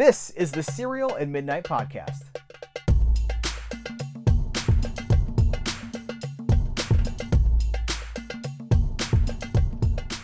This is the Cereal and Midnight Podcast.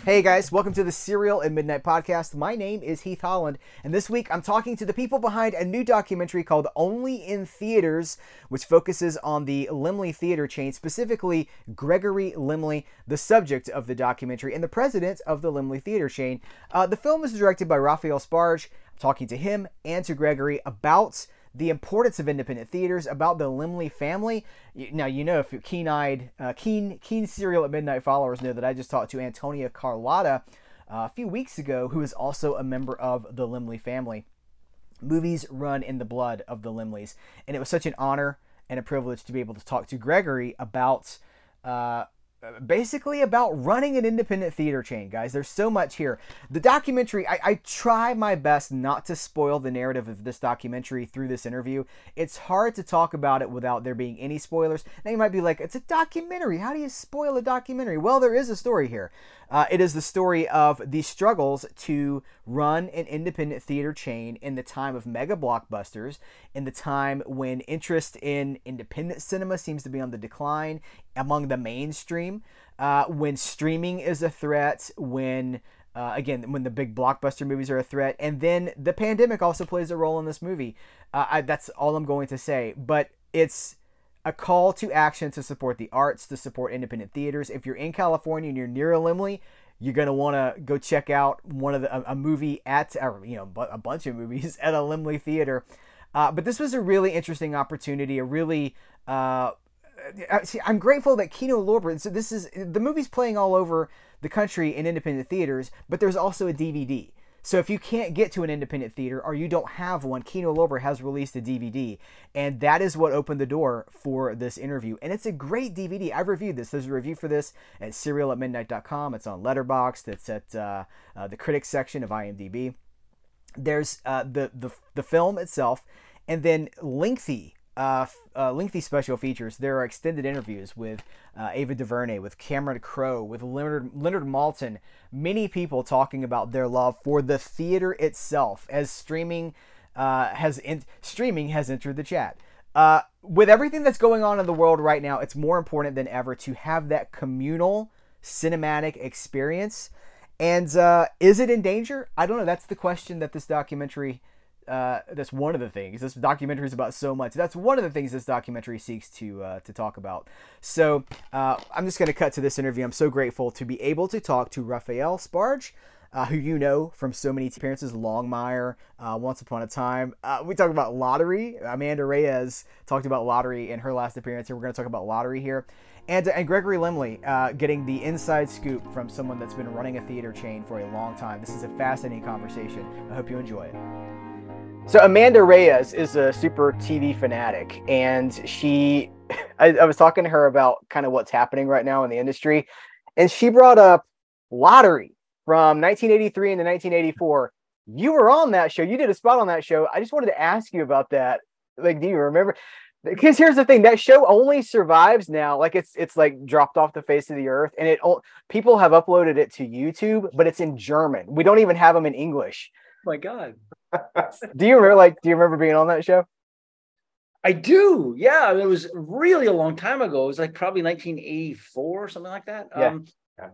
Hey guys, welcome to the Cereal and Midnight Podcast. My name is Heath Holland, and this week I'm talking to the people behind a new documentary called Only in Theaters, which focuses on the Laemmle theater chain, specifically Gregory Laemmle, the subject of the documentary and the president of the Laemmle theater chain. Uh, the film is directed by Raphael Sbarge. Talking to him and to Gregory about the importance of independent theaters, about the Laemmle family. Now, you know, if you're keen-eyed, uh, keen, keen cereal at midnight followers know that I just talked to Antonia Carlotta uh, a few weeks ago, who is also a member of the Limley family. Movies run in the blood of the Laemmles, and it was such an honor and a privilege to be able to talk to Gregory about uh, basically about running an independent theater chain, guys. There's so much here. The documentary, I, I, try my best not to spoil the narrative of this documentary through this interview. It's hard to talk about it without there being any spoilers. Now you might be like, it's a documentary. How do you spoil a documentary? Well, there is a story here. Uh, it is the story of the struggles to run an independent theater chain in the time of mega blockbusters, in the time when interest in independent cinema seems to be on the decline among the mainstream, uh, when streaming is a threat, when uh, again, when the big blockbuster movies are a threat, and then the pandemic also plays a role in this movie. Uh, I, that's all I'm going to say. But it's a call to action to support the arts, to support independent theaters. If you're in California and you're near a Laemmle, you're gonna want to go check out one of the a, a, movie at or you know a bunch of movies at a Laemmle theater. Uh, but this was a really interesting opportunity, a really uh, uh see, I'm grateful that Kino Lorber. So this is the movie's playing all over the country in independent theaters, but there's also a DVD. So if you can't get to an independent theater or you don't have one, Kino Lorber has released a DVD, and that is what opened the door for this interview. And it's a great DVD. I've reviewed this. There's a review for this at cerealatmidnight.com. It's on Letterboxd. It's at uh, uh, the critics section of IMDb. There's uh, the, the the film itself, and then lengthy uh, uh, lengthy special features. There are extended interviews with uh, Ava DuVernay, with Cameron Crowe, with Leonard, Leonard. Many people talking about their love for the theater itself as streaming uh, has in, streaming has entered the chat. Uh, with everything that's going on in the world right now, it's more important than ever to have that communal cinematic experience. And uh, is it in danger? I don't know. That's the question that this documentary uh, that's one of the things. This documentary is about so much. That's one of the things this documentary seeks to uh, to talk about. So uh, I'm just going to cut to this interview. I'm so grateful to be able to talk to Raphael Sbarge. Uh, who you know from so many appearances, Longmire, uh, Once Upon a Time. Uh, we talked about Lottery. Amanda Reyes talked about Lottery in her last appearance, and we're going to talk about Lottery here. And, and Gregory uh, getting the inside scoop from someone that's been running a theater chain for a long time. This is a fascinating conversation. I hope you enjoy it. So Amanda Reyes is a super TV fanatic, and she, I, I, was talking to her about kind of what's happening right now in the industry, and she brought up Lottery from 1983 into 1984. You were on that show. You did a spot on that show. I just wanted to ask you about that. Like, do you remember? Because here's the thing: that show only survives now. Like, it's it's like dropped off the face of the earth, and it people have uploaded it to YouTube, but it's in German. We don't even have them in English. Oh my God do you remember like do you remember being on that show? I do. Yeah, it was really a long time ago. It was like probably 1984 or something like that. Yeah. Um, yeah.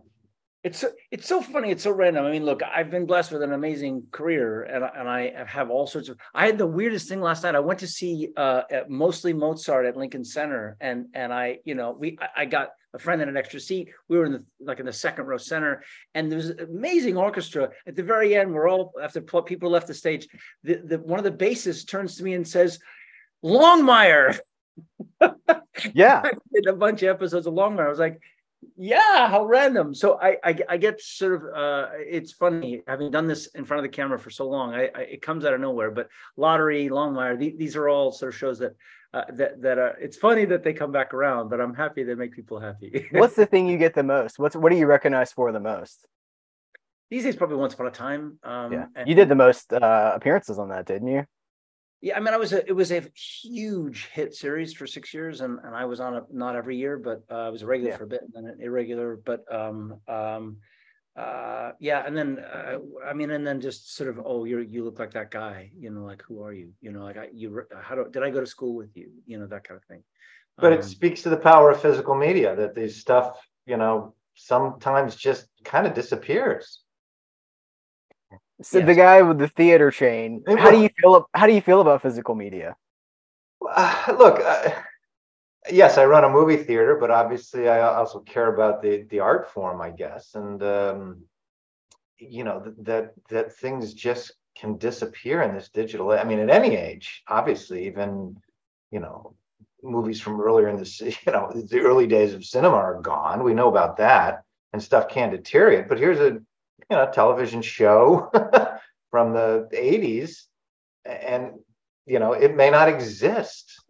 It's so, it's so funny. It's so random. I mean, look, I've been blessed with an amazing career, and and I have all sorts of. I had the weirdest thing last night. I went to see uh, mostly Mozart at Lincoln Center, and and I, you know, we I got a friend in an extra seat. We were in the like in the second row center, and there was an amazing orchestra. At the very end, we're all after people left the stage. The, the one of the bassists turns to me and says, "Longmire." yeah, I did a bunch of episodes of Longmire. I was like, yeah how random so I, I i, get sort of uh it's funny having done this in front of the camera for so long i, I it comes out of nowhere but lottery longmire th- these are all sort of shows that uh, that that uh, it's funny that they come back around but i'm happy they make people happy what's the thing you get the most what's what do you recognize for the most these days probably once upon a time um yeah you did the most uh appearances on that didn't you yeah, I mean, I was a it was a huge hit series for six years, and, and I was on it not every year, but uh, I was a regular yeah. for a bit, and then an irregular. But um, um, uh, yeah, and then uh, I mean, and then just sort of, oh, you you look like that guy, you know, like who are you, you know, like I, you, how do did I go to school with you, you know, that kind of thing. But um, it speaks to the power of physical media that this stuff, you know, sometimes just kind of disappears. So yes. the guy with the theater chain, how do you feel? How do you feel about physical media? Uh, look, uh, yes, I run a movie theater, but obviously I also care about the the art form, I guess, and um, you know th- that that things just can disappear in this digital. I mean, at any age, obviously, even you know movies from earlier in the you know the early days of cinema are gone. We know about that, and stuff can deteriorate. But here's a you know television show from the 80s, and you know it may not exist.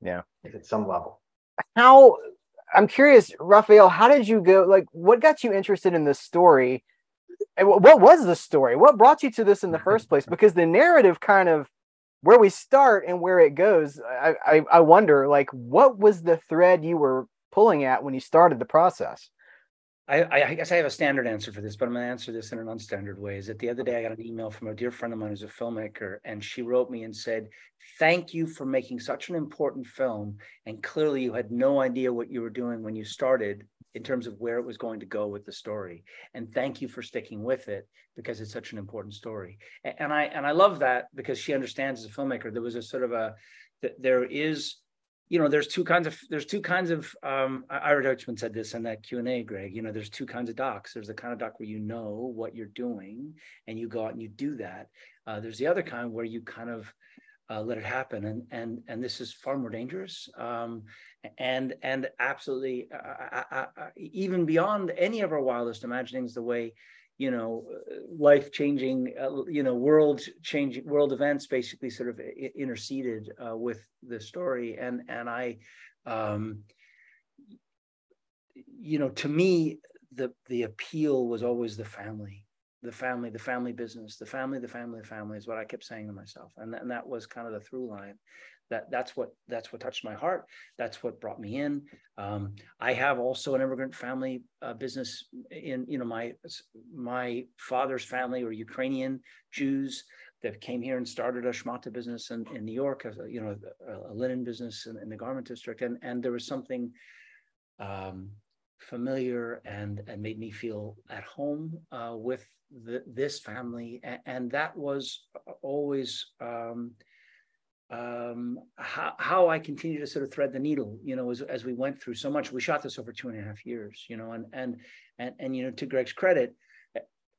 Yeah, at some level. How I'm curious, Raphael, how did you go? Like, what got you interested in this story? And what was the story? What brought you to this in the first place? Because the narrative kind of where we start and where it goes, I, I, I wonder, like, what was the thread you were pulling at when you started the process? I, I, guess I have a standard answer for this, but I'm going to answer this in an unstandard way. Is that the other day I got an email from a dear friend of mine who's a filmmaker, and she wrote me and said, "Thank you for making such an important film, and clearly you had no idea what you were doing when you started in terms of where it was going to go with the story, and thank you for sticking with it because it's such an important story." And I and I love that because she understands as a filmmaker. There was a sort of a there is you know there's two kinds of there's two kinds of um ira deutchman said this in that q&a greg you know there's two kinds of docs. There's the kind of doc where you know what you're doing and you go out and you do that. Uh, there's the other kind where you kind of uh, let it happen and and and this is far more dangerous. Um, and and absolutely uh even beyond any of our wildest imaginings the way you know life changing uh, you know world changing world events basically sort of interceded uh, with the story. And and i um you know to me the the appeal was always the family the family the family business the family the family the family is what i kept saying to myself. And, and that was kind of the through line that that's what that's what touched my heart. That's what brought me in. Um, i have also an immigrant family uh, business in you know my my father's family were ukrainian jews that came here and started a shmata business in, in new york a, you know a, a linen business in, in, the garment district. And and there was something um, familiar and and made me feel at home uh, with the, this family. And, and, that was always um, um, how, how I continue to sort of thread the needle, you know, as, as we went through so much, we shot this over two and a half years, you know, and, and, and, and, you know, to Greg's credit,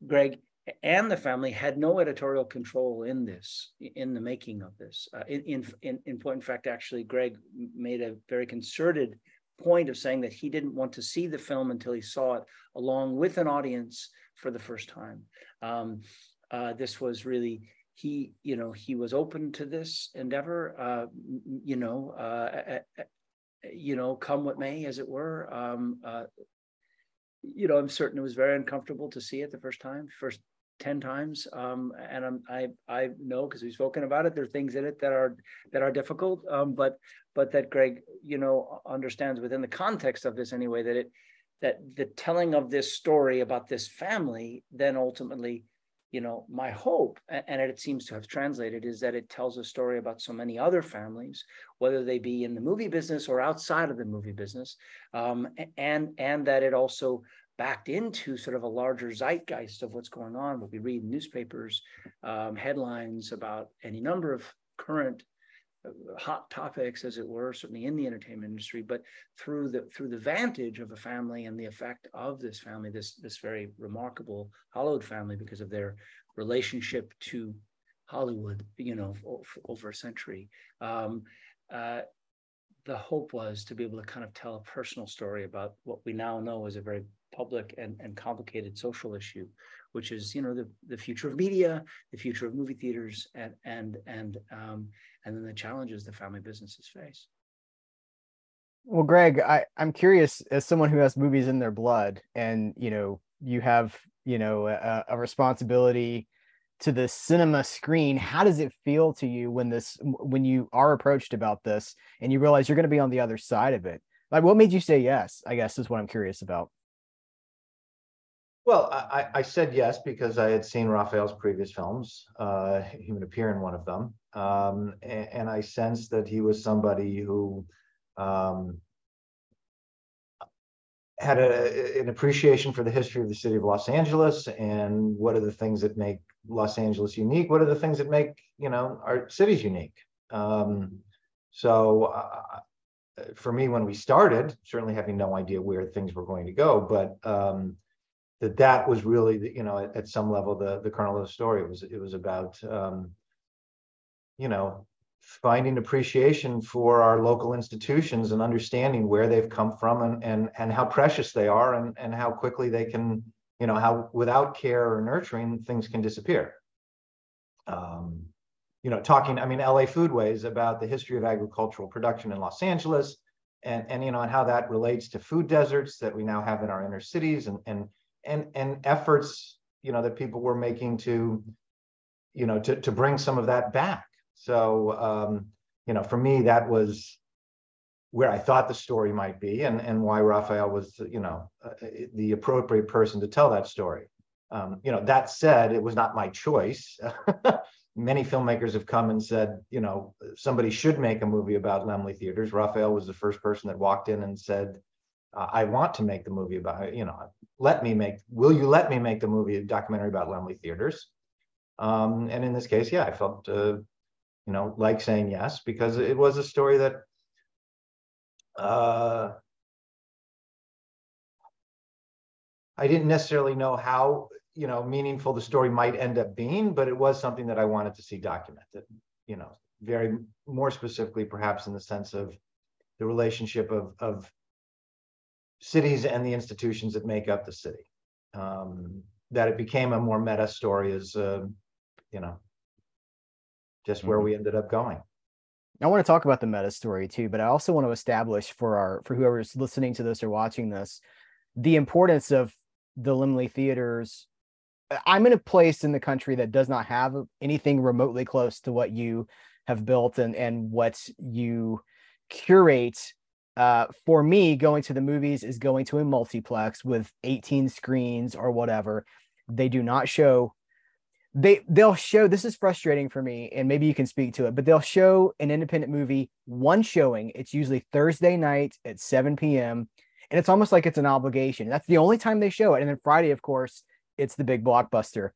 Greg and the family had no editorial control in this, in the making of this. Uh, in, in, in, in point in fact, actually, Greg made a very concerted point of saying that he didn't want to see the film until he saw it along with an audience for the first time. Um, uh, this was really he you know he was open to this endeavor uh, you know uh, you know come what may as it were um, uh, you know i'm certain it was very uncomfortable to see it the first time first 10 times um, and I'm, i i know because we've spoken about it there are things in it that are that are difficult um, but but that greg you know understands within the context of this anyway that it that the telling of this story about this family then ultimately you know, my hope, and it seems to have translated, is that it tells a story about so many other families, whether they be in the movie business or outside of the movie business, um, and and that it also backed into sort of a larger zeitgeist of what's going on. What we read in newspapers, um, headlines about any number of current hot topics, as it were, certainly in the entertainment industry, but through the through the vantage of a family and the effect of this family, this this very remarkable Hollywood family, because of their relationship to Hollywood, you know, over, over a century. Um, uh, the hope was to be able to kind of tell a personal story about what we now know is a very public and, and complicated social issue, which is you know the, the future of media, the future of movie theaters, and and and um, and then the challenges the family businesses face. Well, Greg, I, I'm curious as someone who has movies in their blood, and you know, you have you know a, a responsibility to the cinema screen. How does it feel to you when this when you are approached about this and you realize you're going to be on the other side of it? Like, what made you say yes? I guess is what I'm curious about. Well, I, I said yes because I had seen Raphael's previous films. Uh, he would appear in one of them, um, and, and, I sensed that he was somebody who um, had a, an appreciation for the history of the city of Los Angeles and what are the things that make Los Angeles unique. What are the things that make you know our cities unique? Um, so uh, for me, when we started, certainly having no idea where things were going to go, but um, that that was really the, you know at, at, some level the the kernel of the story. It was it was about um, you know finding appreciation for our local institutions and understanding where they've come from and and and how precious they are and and how quickly they can you know how without care or nurturing things can disappear. Um, you know talking i mean la foodways about the history of agricultural production in los angeles and and you know and how that relates to food deserts that we now have in our inner cities and and and and efforts you know that people were making to you know to to bring some of that back so, um, you know, for me, that was where I thought the story might be and, and why Raphael was, you know, uh, the appropriate person to tell that story. Um, you know, that said, it was not my choice. Many filmmakers have come and said, you know, somebody should make a movie about Laemmle theaters. Raphael was the first person that walked in and said, I want to make the movie about, you know, let me make, will you let me make the movie, documentary about Laemmle theaters? Um, and in this case, yeah, I felt uh, you know, like saying yes, because it was a story that uh, I didn't necessarily know how, you know, meaningful the story might end up being, but it was something that I wanted to see documented, you know, very more specifically, perhaps in the sense of the relationship of, of cities and the institutions that make up the city. Um, that it became a more meta story is, uh, you know, just where mm-hmm. we ended up going. I want to talk about the meta story too, but I also want to establish for our for whoever's listening to this or watching this, the importance of the Laemmle theaters. I'm in a place in the country that does not have anything remotely close to what you have built and and what you curate. Uh, for me, going to the movies is going to a multiplex with 18 screens or whatever. They do not show they they'll show this is frustrating for me and maybe you can speak to it but they'll show an independent movie one showing. It's usually thursday night at 7 p.m and it's almost like it's an obligation. That's the only time they show it and then friday of course it's the big blockbuster.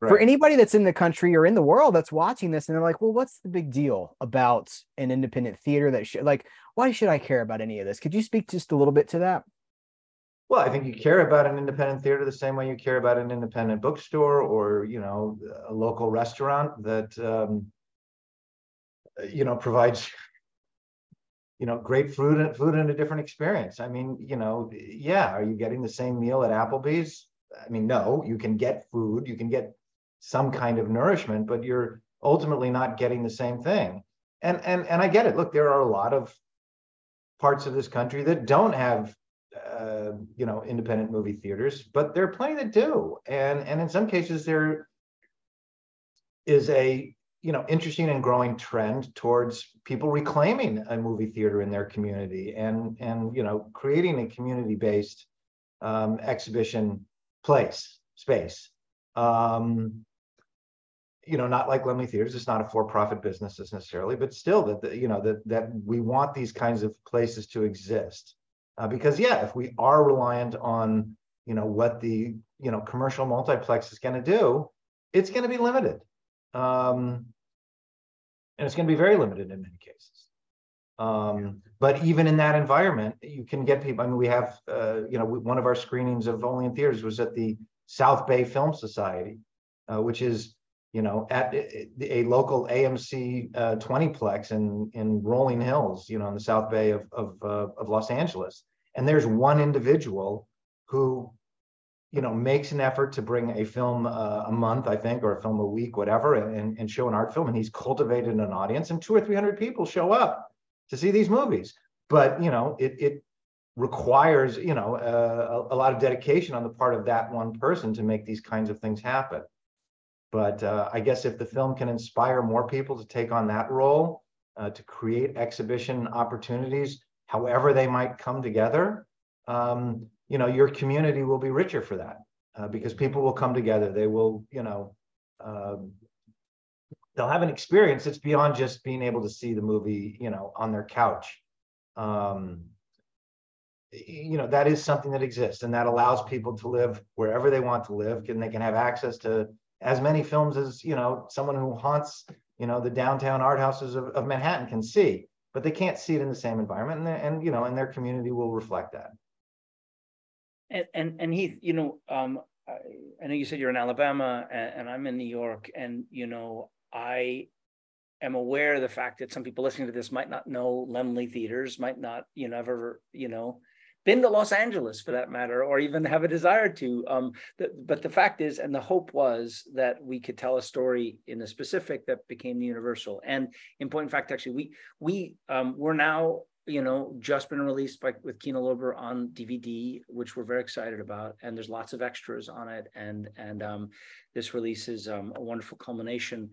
Right. for anybody that's in the country or in the world that's watching this and they're like well what's the big deal about an independent theater that should like why should i care about any of this? Could you speak just a little bit to that well, I think you care about an independent theater the same way you care about an independent bookstore or you know a local restaurant that um, you know provides you know great food and food and a different experience. I mean, you know, yeah, are you getting the same meal at Applebee's? I mean, no, you can get food, you can get some kind of nourishment, but you're ultimately not getting the same thing. And and and I get it. Look, there are a lot of parts of this country that don't have uh, you know independent movie theaters, but there are plenty that do, and and in some cases there is a you know interesting and growing trend towards people reclaiming a movie theater in their community and and you know creating a community based um, exhibition place space. Um, you know not like Laemmle theaters it's not a for-profit business necessarily but still that you know that that we want these kinds of places to exist uh, because yeah, if we are reliant on you know what the you know commercial multiplex is going to do, it's going to be limited, um, and it's going to be very limited in many cases. Um, but even in that environment, you can get people. I mean, we have uh, you know one of our screenings of Only in Theaters was at the South Bay Film Society, uh, which is you know, at a local AMC uh, 20plex in in Rolling Hills, you know, in the South Bay of of, uh, of Los Angeles, and there's one individual who, you know, makes an effort to bring a film uh, a month, I think, or a film a week, whatever, and, and show an art film, and he's cultivated an audience, and two or three hundred people show up to see these movies. But you know, it it requires you know uh, a, a lot of dedication on the part of that one person to make these kinds of things happen. But uh, I guess if the film can inspire more people to take on that role, uh, to create exhibition opportunities, however they might come together, um, you know, your community will be richer for that. uh, because people will come together. They will, you know, um, they'll have an experience that's beyond just being able to see the movie, you know, on their couch. Um, you know, that is something that exists, and that allows people to live wherever they want to live, and they can have access to as many films as you know someone who haunts, you know, the downtown art houses of, of Manhattan can see, but they can't see it in the same environment, and, and you know, and their community will reflect that. And and and Heath, you know, um, I, I know you said you're in Alabama, and, and I'm in New York, and you know, I am aware of the fact that some people listening to this might not know Laemmle theaters, might not, you know, ever, you know, been to Los Angeles for that matter, or even have a desire to. Um, the, but the fact is, and the hope was that we could tell a story in the specific that became the universal. And in point in fact, actually, we we um, we're now you know just been released by with Kino Lorber on DVD, which we're very excited about. And there's lots of extras on it, and and um, this release is um, a wonderful culmination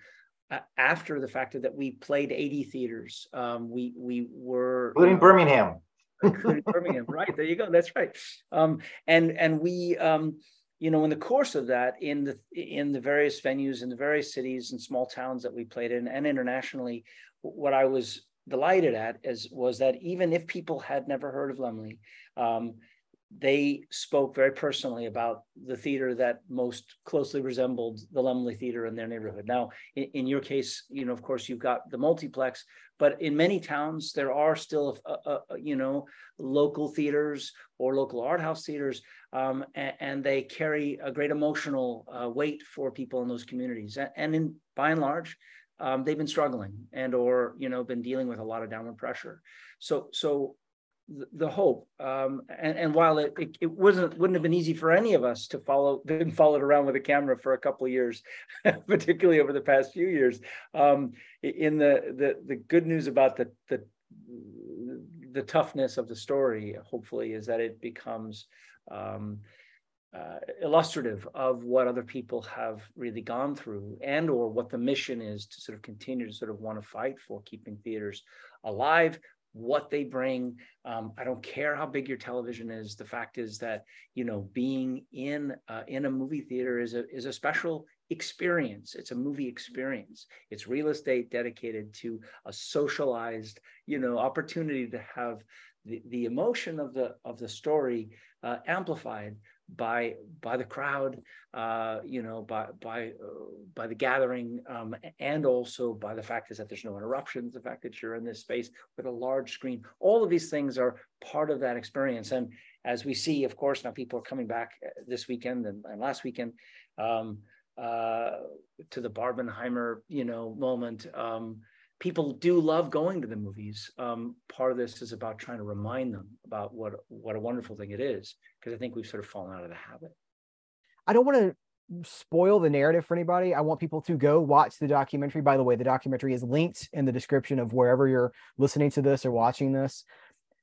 after the fact that we played 80 theaters. Um, we we were including Birmingham. Birmingham, right? There you go. That's right. Um, and and we um, you know in the course of that in the in the various venues in the various cities and small towns that we played in and internationally, what I was delighted at is was that even if people had never heard of Laemmle, um, they spoke very personally about the theater that most closely resembled the Laemmle Theater in their neighborhood. Now, in, in, your case, you know, of course, you've got the multiplex, but in many towns there are still, uh, uh, uh you know, local theaters or local art house theaters, um, and, and, they carry a great emotional uh, weight for people in those communities. And, and in by and large, um, they've been struggling and or you know been dealing with a lot of downward pressure. So so the hope. Um, and, and, while it, it, it, wasn't wouldn't have been easy for any of us to follow been followed around with a camera for a couple of years, particularly over the past few years. Um, in the, the the good news about the the the toughness of the story, hopefully, is that it becomes um, uh, illustrative of what other people have really gone through and or what the mission is to sort of continue to sort of want to fight for keeping theaters alive what they bring. Um, I don't care how big your television is. The fact is that you know being in uh, in a movie theater is a is a special experience. It's a movie experience. It's real estate dedicated to a socialized you know opportunity to have the, the emotion of the of the story uh, amplified by by the crowd, uh, you know, by by uh, by the gathering, um, and also by the fact is that there's no interruptions. The fact that you're in this space with a large screen, all of these things are part of that experience. And as we see, of course, now people are coming back uh, this weekend and, and last weekend um, uh, to the Barbenheimer, you know, moment. Um, people do love going to the movies. Um, part of this is about trying to remind them about what what a wonderful thing it is, because I think we've sort of fallen out of the habit. I don't want to spoil the narrative for anybody. I want people to go watch the documentary. By the way, the documentary is linked in the description of wherever you're listening to this or watching this.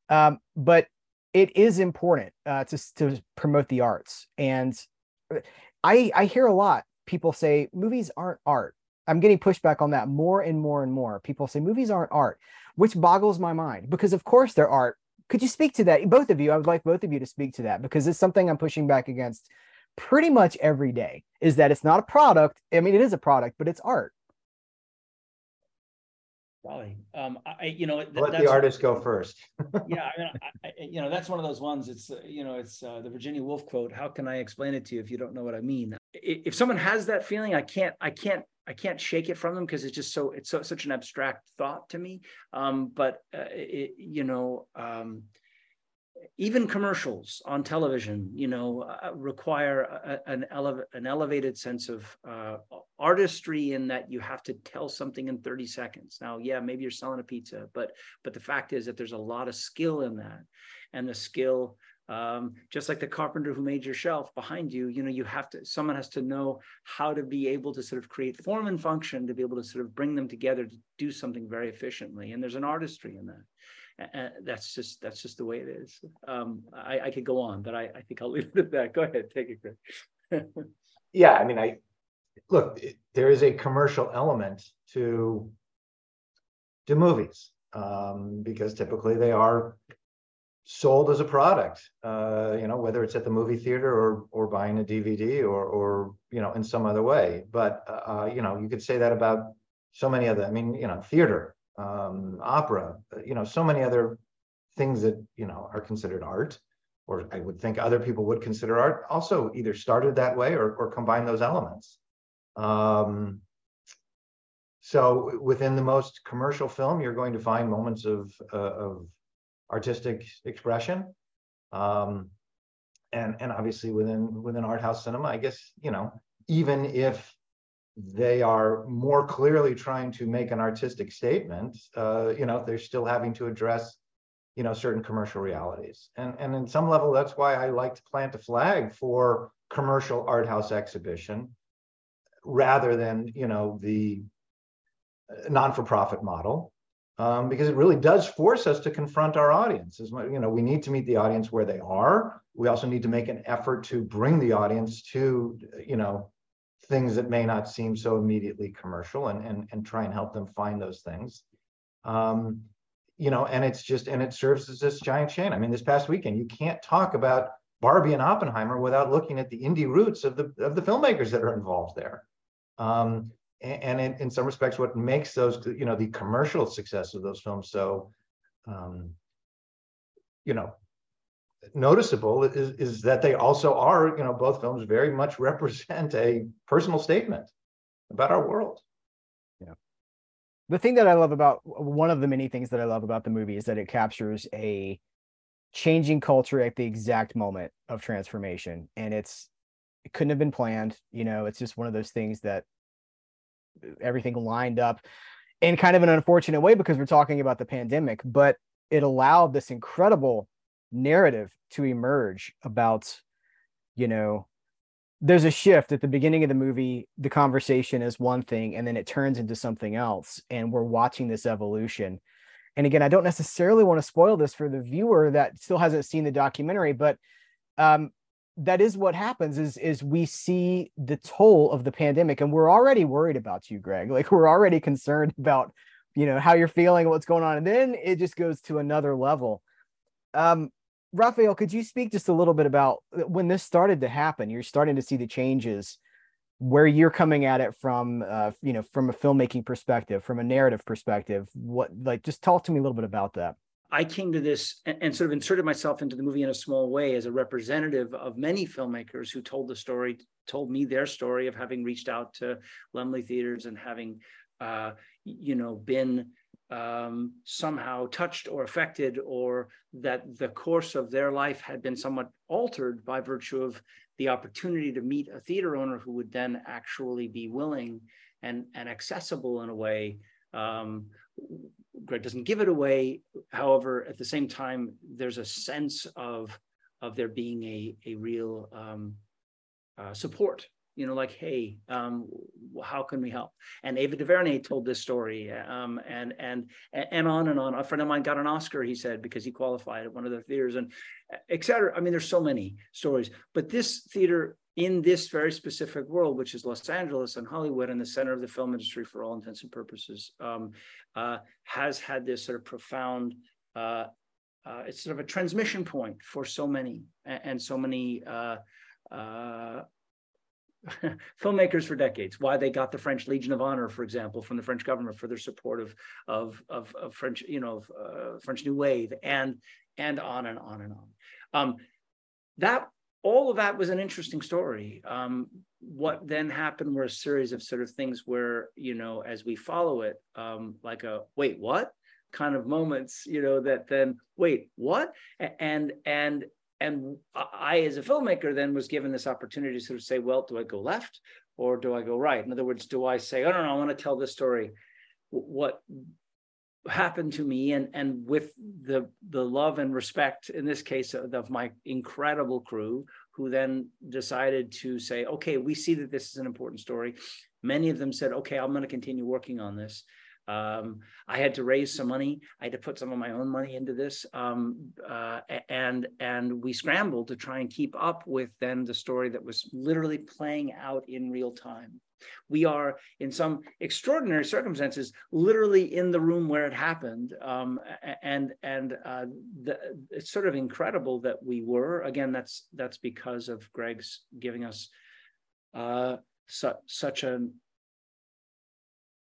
Um, but it is important uh, to to promote the arts, and I I hear a lot people say movies aren't art I'm getting pushback on that more and more and more. People say movies aren't art, which boggles my mind because, of course, they're art. Could you speak to that? Both of you, I would like both of you to speak to that because it's something I'm pushing back against pretty much every day is that it's not a product. I mean, it is a product, but it's art. Probably. Um, I, you know, th- let the artist go first. yeah, I mean, I, you know, that's one of those ones. It's uh, you know, it's uh, the Virginia Woolf quote. How can I explain it to you if you don't know what I mean? If someone has that feeling, I can't, I can't I can't shake it from them because it's just so it's so such an abstract thought to me. Um, but uh, it, you know, um, even commercials on television, you know, uh, require a, an ele- an elevated sense of uh, artistry in that you have to tell something in 30 seconds. Now, yeah, maybe you're selling a pizza, but but the fact is that there's a lot of skill in that, and the skill um, just like the carpenter who made your shelf behind you you know you have to someone has to know how to be able to sort of create form and function to be able to sort of bring them together to do something very efficiently. And there's an artistry in that. And that's just that's just the way it is. Um, I, I, could go on but I, I, think i'll leave it at that. Go ahead take it Greg. yeah i mean i look there is a commercial element to to movies um, because typically they are sold as a product, uh, you know, whether it's at the movie theater or or buying a DVD or or you know in some other way. But uh, uh, you know, you could say that about so many other. I mean, you know, theater, um, opera, you know, so many other things that you know are considered art, or I would think other people would consider art. Also, either started that way or or combine those elements. Um, so within the most commercial film, you're going to find moments of uh, of artistic expression. Um, and and obviously within within art house cinema, I guess you know even if they are more clearly trying to make an artistic statement, uh, you know they're still having to address you know certain commercial realities. And and in some level, that's why I like to plant a flag for commercial art house exhibition rather than you know the uh, non-for-profit model um, because it really does force us to confront our audience. As you know, we need to meet the audience where they are. We also need to make an effort to bring the audience to, you know, things that may not seem so immediately commercial, and and and try and help them find those things. Um, you know, and it's just and it serves as this giant chain. I mean, this past weekend, you can't talk about Barbie and Oppenheimer without looking at the indie roots of the of the filmmakers that are involved there. Um, and in, in some respects, what makes those, you know, the commercial success of those films so, um, you know, noticeable is, is that they also are, you know, both films very much represent a personal statement about our world. Yeah. The thing that I love about one of the many things that I love about the movie is that it captures a changing culture at the exact moment of transformation. And it's, it couldn't have been planned. You know, it's just one of those things that everything lined up in kind of an unfortunate way because we're talking about the pandemic, but it allowed this incredible narrative to emerge about, you know, there's a shift at the beginning of the movie. The conversation is one thing, and then it turns into something else. And we're watching this evolution. And again, I don't necessarily want to spoil this for the viewer that still hasn't seen the documentary, but um, that is what happens is is we see the toll of the pandemic and we're already worried about you greg. Like we're already concerned about you know how you're feeling what's going on and then it just goes to another level. Um raphael could you speak just a little bit about uh, when this started to happen you're starting to see the changes where you're coming at it from uh you know from a filmmaking perspective from a narrative perspective what like just talk to me a little bit about that I came to this and, and, sort of inserted myself into the movie in a small way as a representative of many filmmakers who told the story, told me their story of having reached out to Laemmle theaters and having, uh, you know, been um, somehow touched or affected, or that the course of their life had been somewhat altered by virtue of the opportunity to meet a theater owner who would then actually be willing and, and accessible in a way um, Greg doesn't give it away. However, at the same time, there's a sense of of there being a a real um, uh, support. You know, like, hey, um, how can we help? And Ava DuVernay told this story, um, and and and on and on. A friend of mine got an Oscar, he said, because he qualified at one of the theaters, and et cetera. I mean, there's so many stories, but this theater in this very specific world, which is Los Angeles and Hollywood and the center of the film industry for all intents and purposes, um, uh, has had this sort of profound, uh, uh, it's sort of a transmission point for so many and, so many uh, uh, filmmakers for decades. Why they got the French Legion of Honor, for example, from the French government for their support of of of, of French, you know, of, uh, French New Wave, and and on and on and on. Um, that all of that was an interesting story. Um, what then happened were a series of sort of things where, you know, as we follow it, um, like a wait, what kind of moments, you know, that then wait, what? And and and I, as a filmmaker, then was given this opportunity to sort of say, well, do I go left or do I go right? In other words, do I say, oh no, no, I want to tell this story? What happened to me and and with the the love and respect in this case of, of, my incredible crew who then decided to say okay we see that this is an important story. Many of them said okay i'm going to continue working on this. Um, i had to raise some money. I had to put some of my own money into this um, uh, and and we scrambled to try and keep up with then the story that was literally playing out in real time we are in some extraordinary circumstances literally in the room where it happened. Um, and and uh, the, it's sort of incredible that we were. Again that's that's because of greg's giving us uh, su- such an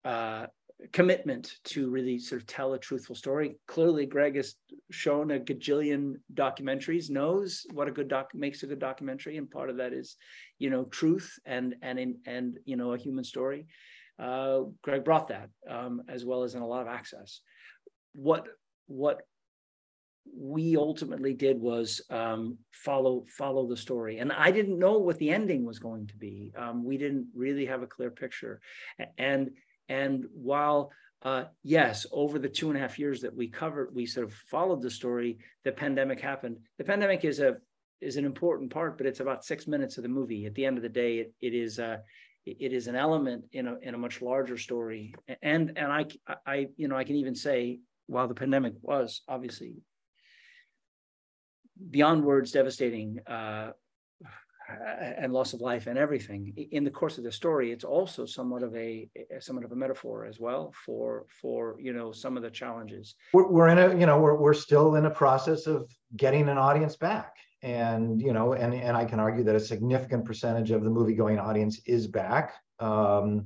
uh, commitment to really sort of tell a truthful story. Clearly, Greg has shown a gajillion documentaries, knows what a good doc makes a good documentary, and part of that is, you know, truth and and in, and you know a human story. Uh, Greg brought that um, as well as in a lot of access. What what we ultimately did was um, follow follow the story, and I didn't know what the ending was going to be. Um, we didn't really have a clear picture, and and while uh, yes, over the two and a half years that we covered, we sort of followed the story. The pandemic happened. The pandemic is a is an important part, but it's about six minutes of the movie. At the end of the day, it, it is uh, it is an element in a in a much larger story. And and I I you know I can even say while the pandemic was obviously beyond words devastating uh, and loss of life and everything. In the course of the story it's also somewhat of a somewhat of a metaphor as well for for you know some of the challenges. We're, we're in a you know we're, we're still in a process of getting an audience back. And you know and and i can argue that a significant percentage of the movie going audience is back. Um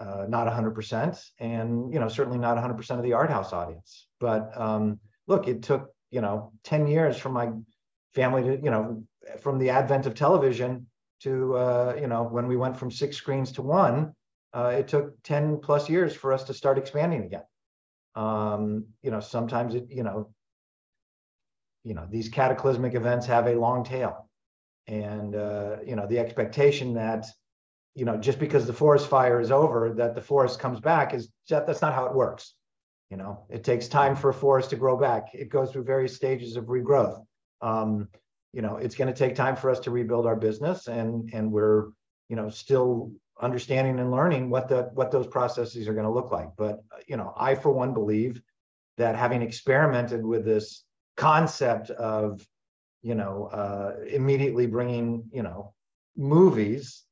uh, not 100% and you know certainly not 100% of the art house audience. But um look it took you know 10 years for my family to you know from the advent of television to uh, you know when we went from six screens to one, uh, it took ten plus years for us to start expanding again. Um, you know, sometimes it you know, you know these cataclysmic events have a long tail, and uh, you know the expectation that you know just because the forest fire is over that the forest comes back is that's not how it works. You know, it takes time for a forest to grow back. It goes through various stages of regrowth. Um, you know, it's going to take time for us to rebuild our business, and and we're you know still understanding and learning what the what those processes are going to look like. But you know, I for one believe that having experimented with this concept of you know uh, immediately bringing you know movies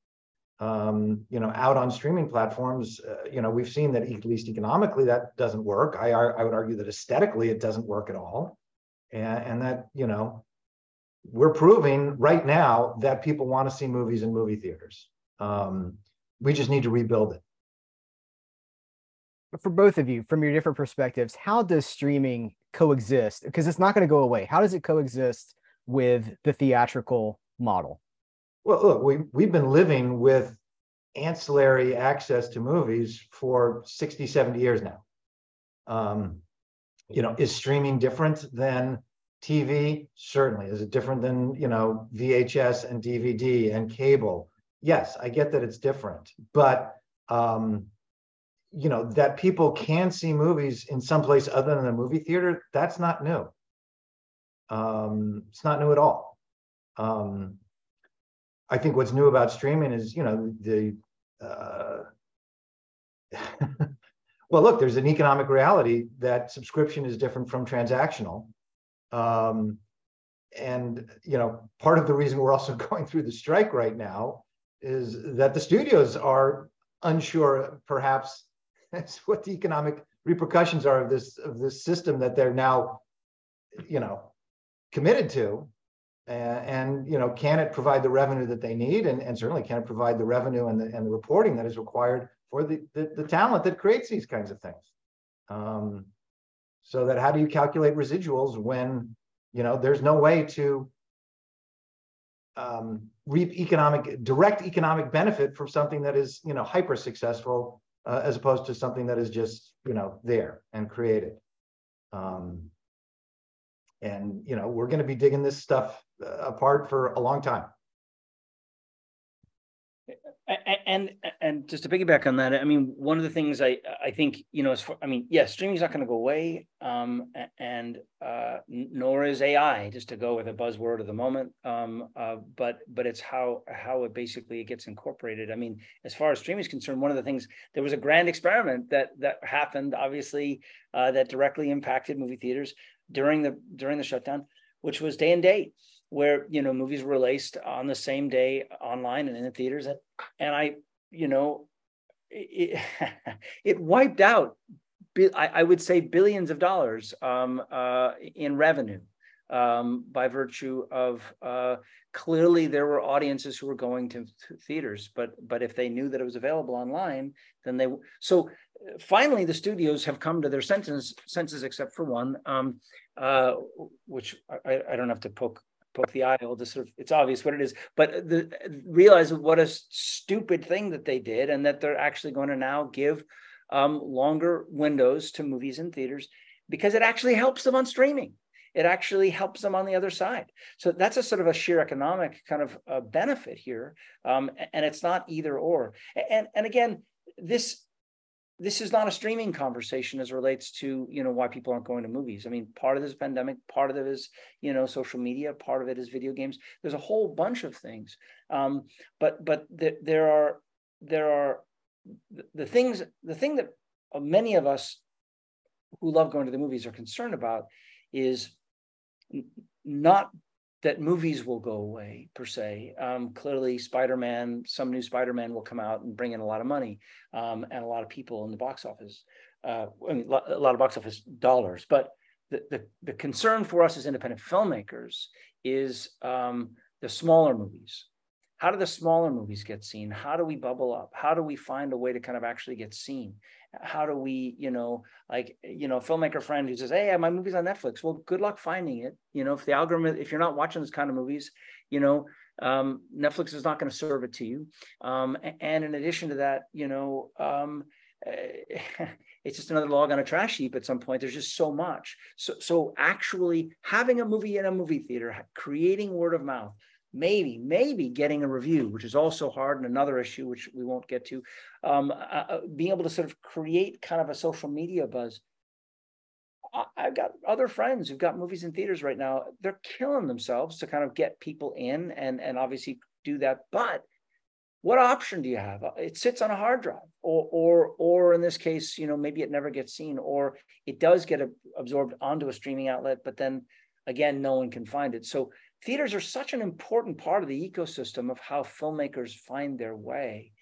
um, you know out on streaming platforms uh, you know we've seen that at least economically that doesn't work i i would argue that aesthetically it doesn't work at all and, and that you know we're proving right now that people want to see movies in movie theaters. Um, we just need to rebuild it. For both of you, from your different perspectives, how does streaming coexist? Because it's not going to go away. How does it coexist with the theatrical model? Well, look, we, we've been living with ancillary access to movies for 60, 70 years now. Um, you know, is streaming different than TV, certainly. Is it different than, you know, VHS and DVD and cable? Yes, I get that it's different, but um, you know, that people can see movies in some place other than a movie theater, that's not new. Um, it's not new at all. Um, I think what's new about streaming is, you know, the uh, well, look, there's an economic reality that subscription is different from transactional. Um, and you know, part of the reason we're also going through the strike right now is that the studios are unsure, perhaps, as what the economic repercussions are of this of this system that they're now, you know, committed to. And, and you know, can it provide the revenue that they need, and, and certainly can it provide the revenue and the and the reporting that is required for the the, the talent that creates these kinds of things. Um, so that how do you calculate residuals when you know there's no way to um, reap economic direct economic benefit from something that is you know hyper successful uh, as opposed to something that is just you know there and created. Um, and you know we're going to be digging this stuff uh, apart for a long time and and just to piggyback on that, I mean, one of the things I I think you know, as far, I mean, yes, streaming is not going to go away, um, and uh, nor is AI, just to go with a buzzword of the moment. Um, uh, but but it's how how it basically gets incorporated. I mean, as far as streaming is concerned, one of the things there was a grand experiment that that happened, obviously, uh, that directly impacted movie theaters during the during the shutdown, which was day and date where you know movies were released on the same day online and in the theaters and, and i you know, it, it wiped out, I, would say, billions of dollars um, uh, in revenue um, by virtue of uh, clearly there were audiences who were going to, theaters, but but if they knew that it was available online, then they so finally the studios have come to their senses senses except for one, um, uh, which I, I don't have to poke poke the eye. Just sort of it's obvious what it is, but the, realize what a stupid thing that they did, and that they're actually going to now give um, longer windows to movies and theaters because it actually helps them on streaming. It actually helps them on the other side. So that's a sort of a sheer economic kind of uh, benefit here, um, and it's not either or. And and again, this this is not a streaming conversation as relates to you know why people aren't going to movies. I mean part of this pandemic part of it is you know social media part of it is video games. There's a whole bunch of things. Um, but but th- there are there are the, the things the thing that many of us who love going to the movies are concerned about is not that movies will go away per se. Um, clearly, Spider Man, some new Spider Man will come out and bring in a lot of money um, and a lot of people in the box office. Uh, I mean, a lot of box office dollars. But the, the, the concern for us as independent filmmakers is um, the smaller movies. How do the smaller movies get seen? How do we bubble up? How do we find a way to kind of actually get seen? How do we you know like you know filmmaker friend who says hey my movie's on netflix. Well good luck finding it. You know if the algorithm if you're not watching this kind of movies you know um, netflix is not going to serve it to you. Um, and in addition to that you know um, it's just another log on a trash heap at some point. There's just so much. So so actually having a movie in a movie theater creating word of mouth maybe maybe getting a review which is also hard and another issue which we won't get to um, uh, uh being able to sort of create kind of a social media buzz. I've got other friends who've got movies in theaters right now. They're killing themselves to kind of get people in and and obviously do that but what option do you have? It sits on a hard drive or or or in this case you know maybe it never gets seen or it does get absorbed onto a streaming outlet but then again no one can find it. So theaters are such an important part of the ecosystem of how filmmakers find their way.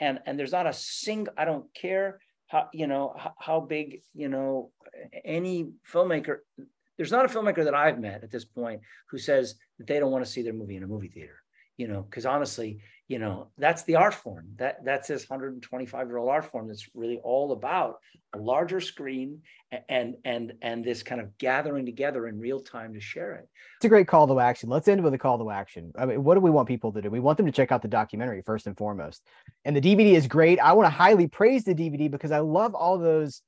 And and there's not a single i don't care how you know how, how big you know any filmmaker there's not a filmmaker that i've met at this point who says that they don't want to see their movie in a movie theater you know because honestly you know that's the art form. That that's this 125 year old art form that's really all about a larger screen and and and this kind of gathering together in real time to share it. It's a great call to action. Let's end with a call to action. I mean what do we want people to do? We want them to check out the documentary first and foremost. And the dvd is great. I want to highly praise the dvd because i love all those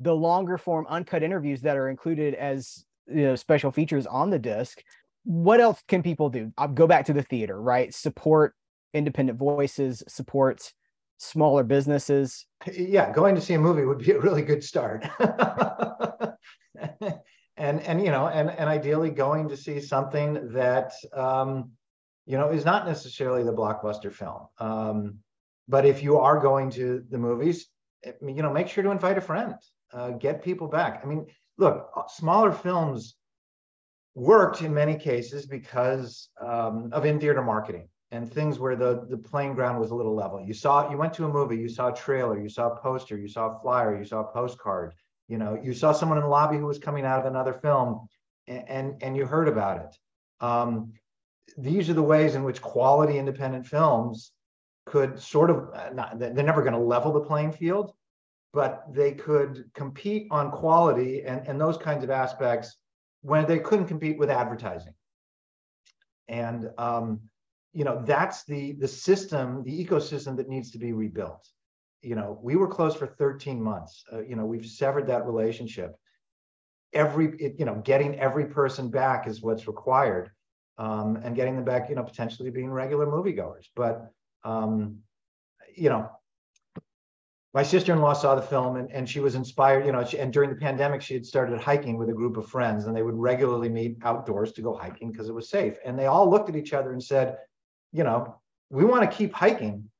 the longer form uncut interviews that are included as you know special features on the disc what else can people do i'll go back to the theater right support independent voices, support smaller businesses. Yeah, going to see a movie would be a really good start. and and you know, and and ideally going to see something that um, you know is not necessarily the blockbuster film. Um, but if you are going to the movies, you know, make sure to invite a friend, uh, get people back. I mean, look, smaller films worked in many cases because um, of in theater marketing and things where the the playing ground was a little level. You saw you went to a movie, you saw a trailer, you saw a poster, you saw a flyer, you saw a postcard. You know, you saw someone in the lobby who was coming out of another film, and and, and you heard about it. Um, these are the ways in which quality independent films could sort of uh, not, they're never going to level the playing field, but they could compete on quality and, and those kinds of aspects when they couldn't compete with advertising. And um, you know that's the the system the ecosystem that needs to be rebuilt. You know we were closed for 13 months. Uh, you know we've severed that relationship. Every it, you know getting every person back is what's required um, and getting them back you know potentially being regular moviegoers. But um, you know my sister-in-law saw the film and, and she was inspired you know she, and during the pandemic she had started hiking with a group of friends and they would regularly meet outdoors to go hiking because it was safe and they all looked at each other and said you know, we want to keep hiking,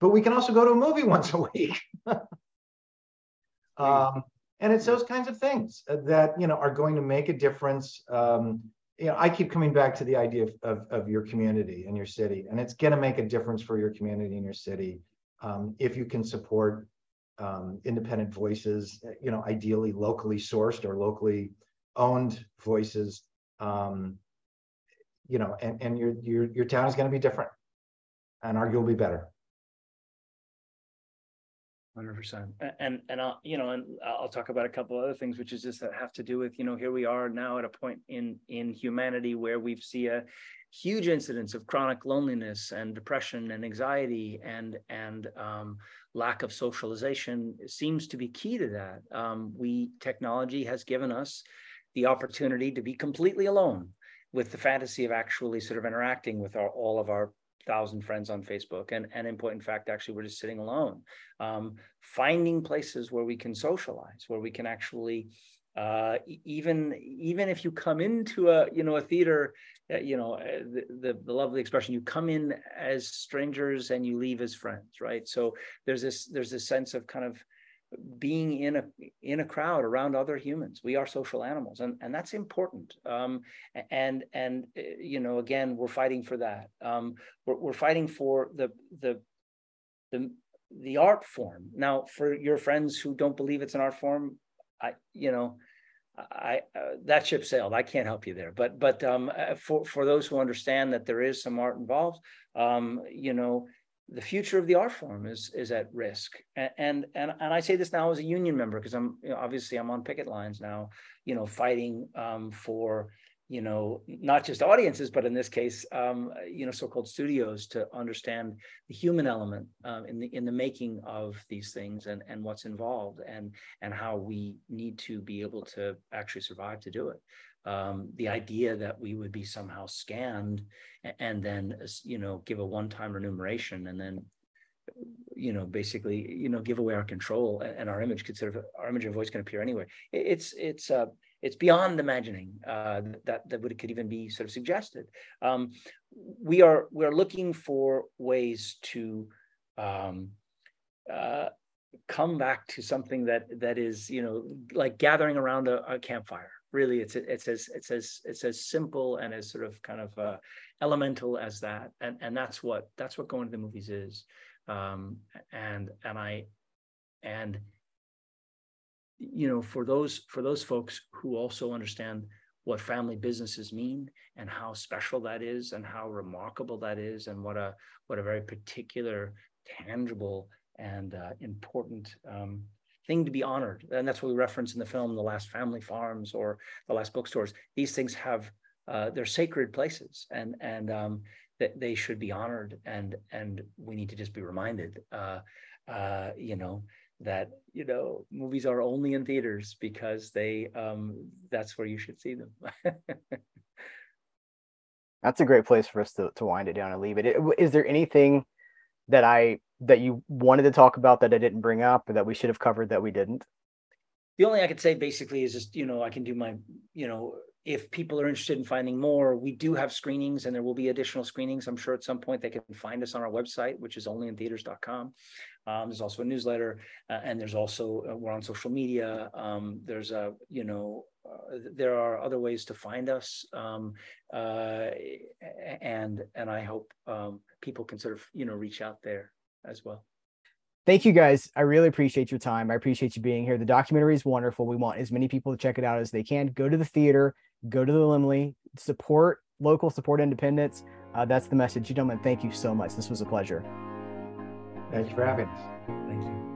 but we can also go to a movie once a week. um, and it's those kinds of things that you know are going to make a difference. Um, you know, I keep coming back to the idea of, of, of your community and your city, and it's going to make a difference for your community and your city. Um, if you can support um, independent voices, you know, ideally locally sourced or locally owned voices, um, you know, and, and your, your, your town is going to be different and arguably better. Hundred percent, and and I'll you know, and I'll talk about a couple other things, which is just that have to do with you know here we are now at a point in in humanity where we see a huge incidence of chronic loneliness and depression and anxiety and and um, lack of socialization seems to be key to that. Um, we technology has given us the opportunity to be completely alone with the fantasy of actually sort of interacting with our, all of our thousand friends on Facebook, and and in fact, actually, we're just sitting alone. Um, finding places where we can socialize, where we can actually uh, even even if you come into a you know a theater, uh, you know uh, the, the, the lovely expression, you come in as strangers and you leave as friends, right? So there's this there's this sense of kind of being in a in a crowd around other humans. We are social animals and and that's important. Um, and and eh, you know again we're fighting for that. Um, we're, we're fighting for the the the the art form. Now for your friends who don't believe it's an art form i you know I uh, that ship sailed. I can't help you there, but but um, uh, for for those who understand that there is some art involved, um, you know, the future of the art form is is at risk. And and and, i say this now as a union member because i'm you know, obviously i'm on picket lines now you know fighting um, for you know not just audiences but in this case um, you know so-called studios to understand the human element um, in the in the making of these things and and what's involved and and how we need to be able to actually survive to do it um, the idea that we would be somehow scanned and then you know give a one-time remuneration and then you know basically you know give away our control and our image could sort of our image and voice can appear anywhere it's it's uh it's beyond imagining uh, that that would could even be sort of suggested. Um, we are we're looking for ways to um, uh, come back to something that that is you know like gathering around a, a campfire really it's it's as it's as it's as simple and as sort of kind of uh, elemental as that. And and that's what that's what going to the movies is. Um, and and i and you know for those for those folks who also understand what family businesses mean and how special that is and how remarkable that is and what a what a very particular tangible and uh, important um, thing to be honored. And that's what we reference in the film, the last family farms or the last bookstores. These things have uh, they're sacred places, and and um, that they should be honored. And and we need to just be reminded, uh, uh, you know, that you know movies are only in theaters because they um, that's where you should see them. that's a great place for us to to wind it down and leave it. Is there anything that I that you wanted to talk about that I didn't bring up or that we should have covered that we didn't? The only I could say basically is just, you know, I can do my, you know, if people are interested in finding more, we do have screenings and there will be additional screenings. I'm sure at some point they can find us on our website, which is onlyintheaters.com. Um, there's also a newsletter uh, and there's also, uh, we're on social media. Um, there's a, you know, uh, there are other ways to find us. Um, uh, and, and I hope um, people can sort of, you know, reach out there as well. Thank you guys. I really appreciate your time. I appreciate you being here. The documentary is wonderful. We want as many people to check it out as they can. Go to the theater, go to the Laemmle, support local, support independence. Uh, that's the message. Gentlemen, thank you so much. This was a pleasure. Thank you for having us. Thank you.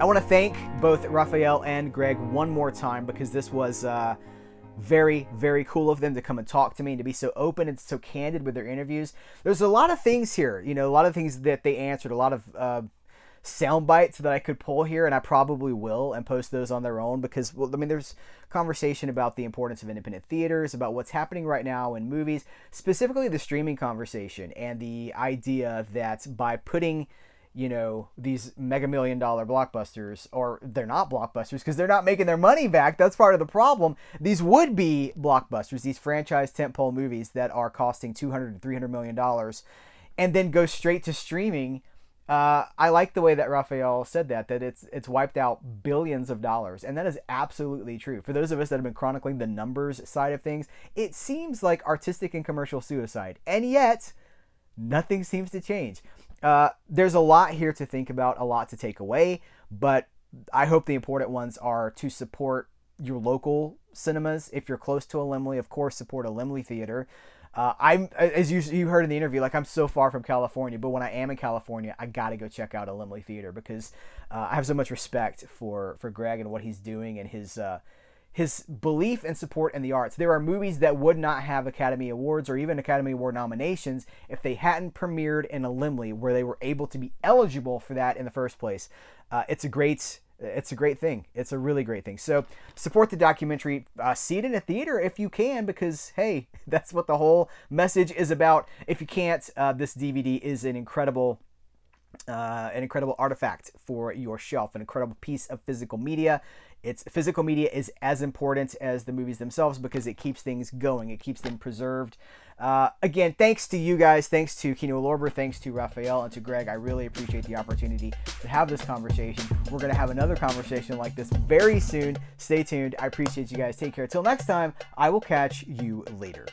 I want to thank both Raphael and Greg one more time because this was uh, very, very cool of them to come and talk to me and to be so open and so candid with their interviews. There's a lot of things here, you know, a lot of things that they answered, a lot of uh, sound bites that I could pull here, and I probably will and post those on their own because, well, I mean, there's conversation about the importance of independent theaters, about what's happening right now in movies, specifically the streaming conversation, and the idea that by putting you know these mega million dollar blockbusters or they're not blockbusters because they're not making their money back that's part of the problem these would be blockbusters these franchise tentpole movies that are costing 200 300 million dollars and then go straight to streaming uh, I like the way that Raphael said that that it's it's wiped out billions of dollars, and that is absolutely true. For those of us that have been chronicling the numbers side of things, it seems like artistic and commercial suicide, and yet nothing seems to change. Uh, there's a lot here to think about, a lot to take away, but I hope the important ones are to support your local cinemas. If you're close to a Laemmle, of course, support a Laemmle theater. Uh, I'm as you you heard in the interview, like I'm so far from California, but when I am in California, I gotta go check out a Laemmle Theater because uh, I have so much respect for for Greg and what he's doing and his uh, his belief and support in the arts. There are movies that would not have Academy Awards or even Academy Award nominations if they hadn't premiered in a Laemmle where they were able to be eligible for that in the first place. Uh, it's a great it's a great thing. It's a really great thing. So support the documentary. Uh, see it in a theater if you can, because hey, that's what the whole message is about. If you can't, uh, this DVD is an incredible. Uh, an incredible artifact for your shelf, an incredible piece of physical media. It's physical media is as important as the movies themselves because it keeps things going, it keeps them preserved. Uh, again, thanks to you guys, thanks to Kino Lorber, thanks to Raphael and to Greg. I really appreciate the opportunity to have this conversation. We're going to have another conversation like this very soon. Stay tuned. I appreciate you guys. Take care. Till next time, I will catch you later.